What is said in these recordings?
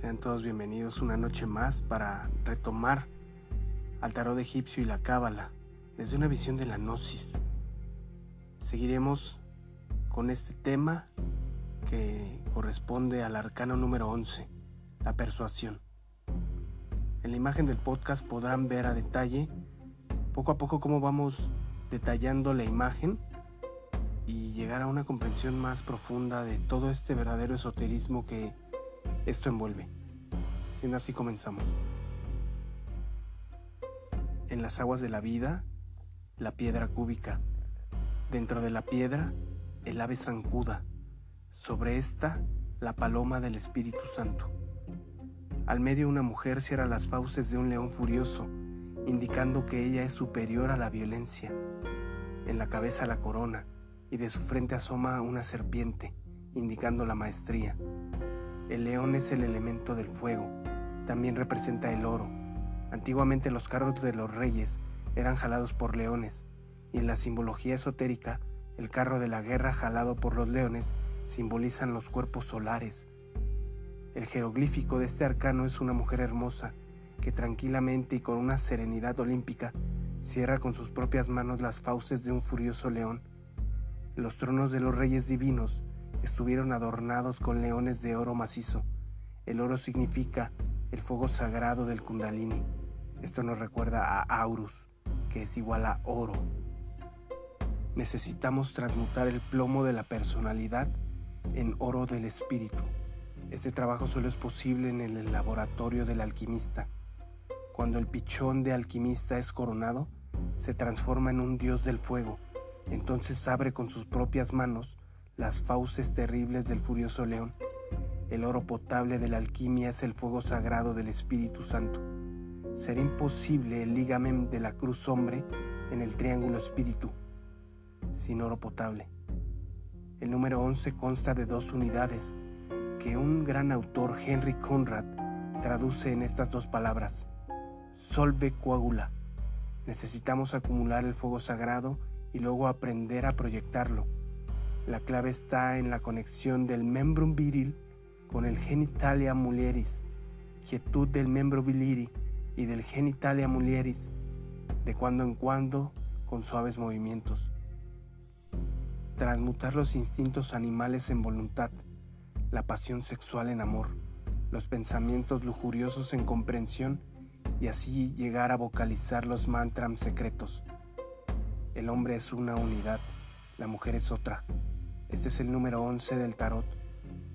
Sean todos bienvenidos una noche más para retomar al tarot egipcio y la cábala desde una visión de la gnosis. Seguiremos con este tema que corresponde al arcano número 11, la persuasión. En la imagen del podcast podrán ver a detalle poco a poco cómo vamos detallando la imagen y llegar a una comprensión más profunda de todo este verdadero esoterismo que esto envuelve. Sin así comenzamos. En las aguas de la vida, la piedra cúbica. Dentro de la piedra, el ave zancuda. Sobre esta, la paloma del Espíritu Santo. Al medio una mujer cierra las fauces de un león furioso, indicando que ella es superior a la violencia. En la cabeza la corona, y de su frente asoma una serpiente, indicando la maestría. El león es el elemento del fuego, también representa el oro. Antiguamente los carros de los reyes eran jalados por leones, y en la simbología esotérica, el carro de la guerra jalado por los leones simbolizan los cuerpos solares. El jeroglífico de este arcano es una mujer hermosa, que tranquilamente y con una serenidad olímpica cierra con sus propias manos las fauces de un furioso león los tronos de los reyes divinos estuvieron adornados con leones de oro macizo. El oro significa el fuego sagrado del kundalini. Esto nos recuerda a Aurus, que es igual a oro. Necesitamos transmutar el plomo de la personalidad en oro del espíritu. Este trabajo solo es posible en el laboratorio del alquimista. Cuando el pichón de alquimista es coronado, se transforma en un dios del fuego entonces abre con sus propias manos las fauces terribles del furioso león. El oro potable de la alquimia es el fuego sagrado del Espíritu Santo. Será imposible el ligamen de la cruz hombre en el triángulo espíritu sin oro potable. El número 11 consta de dos unidades que un gran autor, Henry Conrad, traduce en estas dos palabras. Solve coagula. Necesitamos acumular el fuego sagrado y luego aprender a proyectarlo. La clave está en la conexión del membrum viril con el genitalia mulieris, quietud del membro virili y del genitalia mulieris, de cuando en cuando con suaves movimientos. Transmutar los instintos animales en voluntad, la pasión sexual en amor, los pensamientos lujuriosos en comprensión y así llegar a vocalizar los mantras secretos. El hombre es una unidad, la mujer es otra. Este es el número 11 del tarot.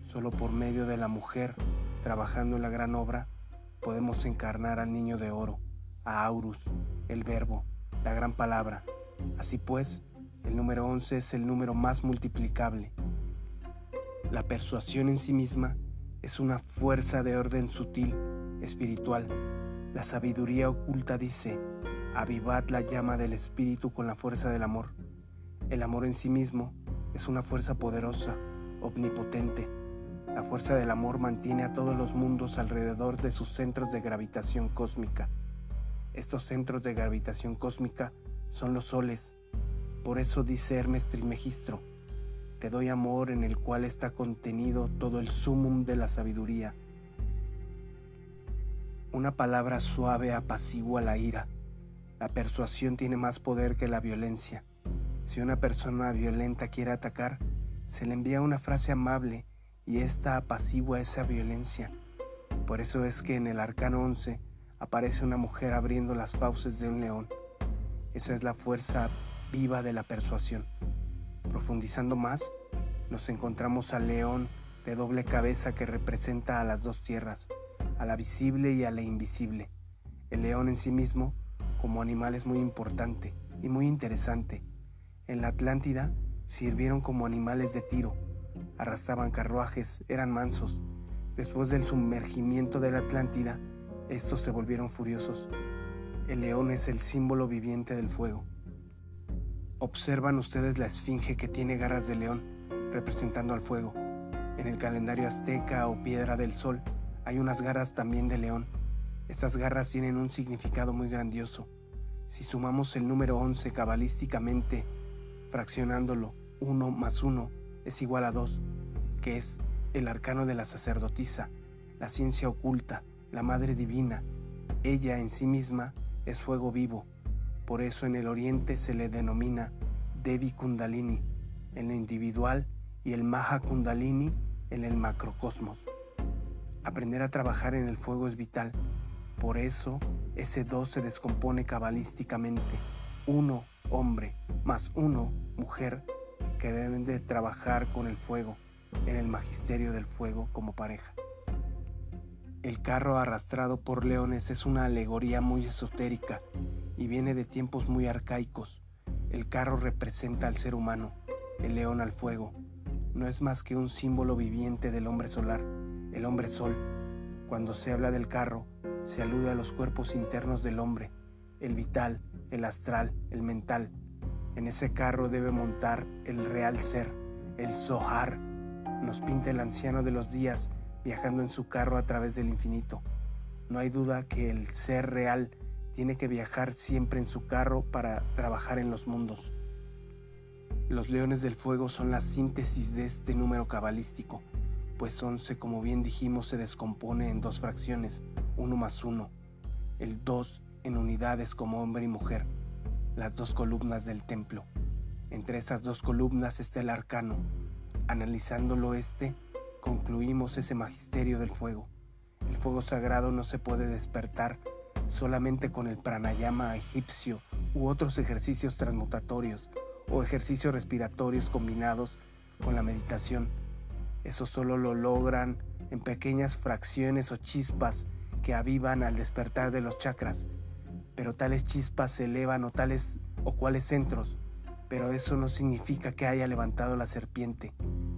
Solo por medio de la mujer, trabajando en la gran obra, podemos encarnar al niño de oro, a Aurus, el verbo, la gran palabra. Así pues, el número 11 es el número más multiplicable. La persuasión en sí misma es una fuerza de orden sutil, espiritual. La sabiduría oculta dice, Avivad la llama del Espíritu con la fuerza del amor. El amor en sí mismo es una fuerza poderosa, omnipotente. La fuerza del amor mantiene a todos los mundos alrededor de sus centros de gravitación cósmica. Estos centros de gravitación cósmica son los soles. Por eso dice Hermes Trismegistro, te doy amor en el cual está contenido todo el sumum de la sabiduría. Una palabra suave apacigua la ira la persuasión tiene más poder que la violencia. Si una persona violenta quiere atacar, se le envía una frase amable y esta apacigua esa violencia. Por eso es que en el arcano 11 aparece una mujer abriendo las fauces de un león. Esa es la fuerza viva de la persuasión. Profundizando más, nos encontramos al león de doble cabeza que representa a las dos tierras, a la visible y a la invisible. El león en sí mismo como animal es muy importante y muy interesante. En la Atlántida sirvieron como animales de tiro, arrastraban carruajes, eran mansos. Después del sumergimiento de la Atlántida, estos se volvieron furiosos. El león es el símbolo viviente del fuego. Observan ustedes la esfinge que tiene garras de león, representando al fuego. En el calendario azteca o piedra del sol hay unas garras también de león estas garras tienen un significado muy grandioso. Si sumamos el número 11 cabalísticamente, fraccionándolo 1 más 1 es igual a 2, que es el arcano de la sacerdotisa, la ciencia oculta, la Madre Divina. Ella en sí misma es fuego vivo. Por eso en el Oriente se le denomina Devi Kundalini en lo individual y el Maha Kundalini en el macrocosmos. Aprender a trabajar en el fuego es vital. Por eso ese dos se descompone cabalísticamente. Uno, hombre, más uno, mujer, que deben de trabajar con el fuego en el magisterio del fuego como pareja. El carro arrastrado por leones es una alegoría muy esotérica y viene de tiempos muy arcaicos. El carro representa al ser humano, el león al fuego. No es más que un símbolo viviente del hombre solar, el hombre sol. Cuando se habla del carro, se alude a los cuerpos internos del hombre, el vital, el astral, el mental. En ese carro debe montar el real ser, el Zohar, nos pinta el anciano de los días viajando en su carro a través del infinito. No hay duda que el ser real tiene que viajar siempre en su carro para trabajar en los mundos. Los leones del fuego son la síntesis de este número cabalístico, pues 11, como bien dijimos, se descompone en dos fracciones, uno más uno, el dos en unidades como hombre y mujer, las dos columnas del templo. Entre esas dos columnas está el arcano, Analizándolo este, concluimos ese magisterio del fuego. El fuego sagrado no se puede despertar solamente con el pranayama egipcio u otros ejercicios transmutatorios o ejercicios respiratorios combinados con la meditación. Eso solo lo logran en pequeñas fracciones o chispas que avivan al despertar de los chakras, pero tales chispas se elevan o tales o cuales centros, pero eso no significa que haya levantado la serpiente.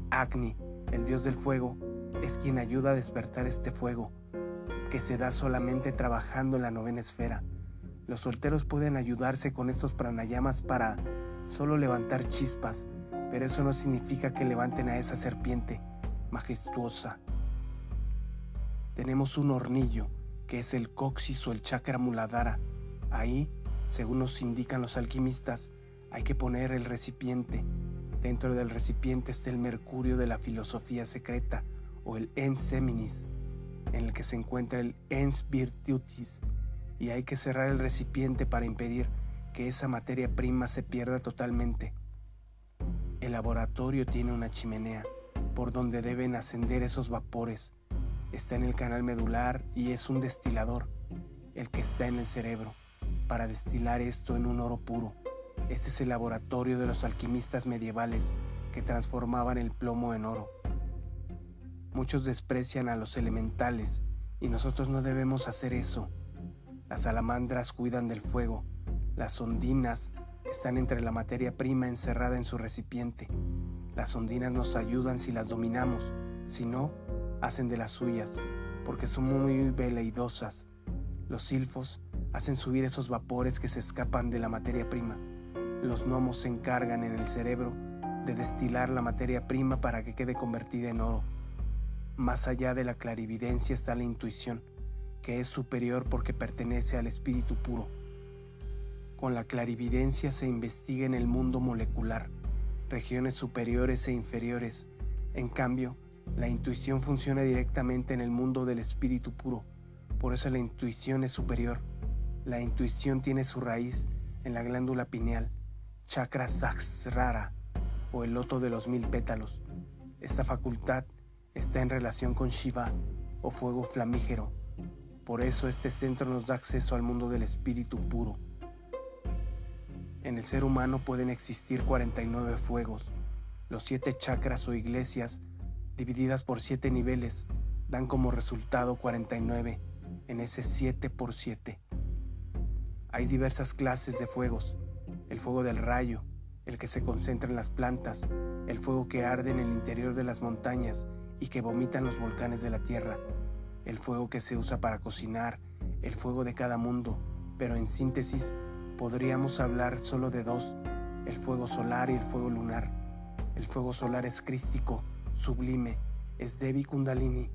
Agni, el dios del fuego, es quien ayuda a despertar este fuego, que se da solamente trabajando en la novena esfera. Los solteros pueden ayudarse con estos pranayamas para solo levantar chispas, pero eso no significa que levanten a esa serpiente majestuosa. Tenemos un hornillo, que es el coxis o el chakra muladhara. Ahí, según nos indican los alquimistas, hay que poner el recipiente Dentro del recipiente está el mercurio de la filosofía secreta o el ens seminis, en el que se encuentra el ens virtutis, y hay que cerrar el recipiente para impedir que esa materia prima se pierda totalmente. El laboratorio tiene una chimenea por donde deben ascender esos vapores. Está en el canal medular y es un destilador, el que está en el cerebro, para destilar esto en un oro puro. Este es el laboratorio de los alquimistas medievales que transformaban el plomo en oro. Muchos desprecian a los elementales y nosotros no debemos hacer eso. Las salamandras cuidan del fuego, las ondinas están entre la materia prima encerrada en su recipiente. Las ondinas nos ayudan si las dominamos, si no, hacen de las suyas, porque son muy veleidosas. Los silfos hacen subir esos vapores que se escapan de la materia prima. Los gnomos se encargan en el cerebro de destilar la materia prima para que quede convertida en oro. Más allá de la clarividencia está la intuición, que es superior porque pertenece al espíritu puro. Con la clarividencia se investiga en el mundo molecular, regiones superiores e inferiores. En cambio, la intuición funciona directamente en el mundo del espíritu puro. Por eso la intuición es superior. La intuición tiene su raíz en la glándula pineal chakra sahasrara o el loto de los mil pétalos. Esta facultad está en relación con Shiva o fuego flamígero. Por eso este centro nos da acceso al mundo del espíritu puro. En el ser humano pueden existir 49 fuegos. Los siete chakras o iglesias, divididas por siete niveles, dan como resultado 49 en ese 7 por 7. Hay diversas clases de fuegos el fuego del rayo, el que se concentra en las plantas, el fuego que arde en el interior de las montañas y que vomitan los volcanes de la tierra, el fuego que se usa para cocinar, el fuego de cada mundo, pero en síntesis podríamos hablar solo de dos, el fuego solar y el fuego lunar. El fuego solar es crístico, sublime, es Devi Kundalini.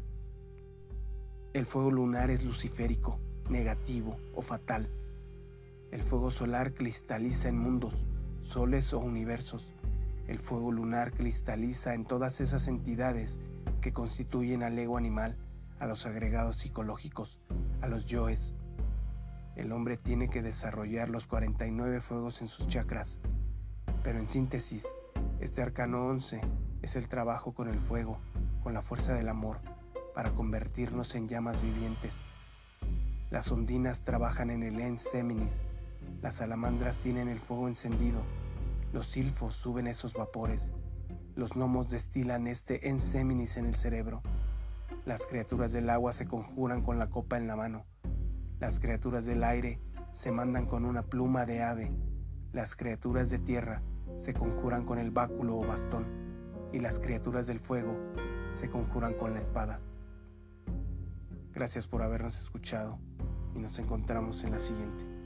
El fuego lunar es luciférico, negativo o fatal. El fuego solar cristaliza en mundos, soles o universos. El fuego lunar cristaliza en todas esas entidades que constituyen al ego animal, a los agregados psicológicos, a los yoes. El hombre tiene que desarrollar los 49 fuegos en sus chakras, pero en síntesis, este arcano 11 es el trabajo con el fuego, con la fuerza del amor, para convertirnos en llamas vivientes. Las ondinas trabajan en el ens seminis, las salamandras tienen el fuego encendido, los silfos suben esos vapores, los gnomos destilan este ens seminis en el cerebro, las criaturas del agua se conjuran con la copa en la mano, las criaturas del aire se mandan con una pluma de ave, las criaturas de tierra se conjuran con el báculo o bastón, y las criaturas del fuego se conjuran con la espada. Gracias por habernos escuchado y nos encontramos en la siguiente.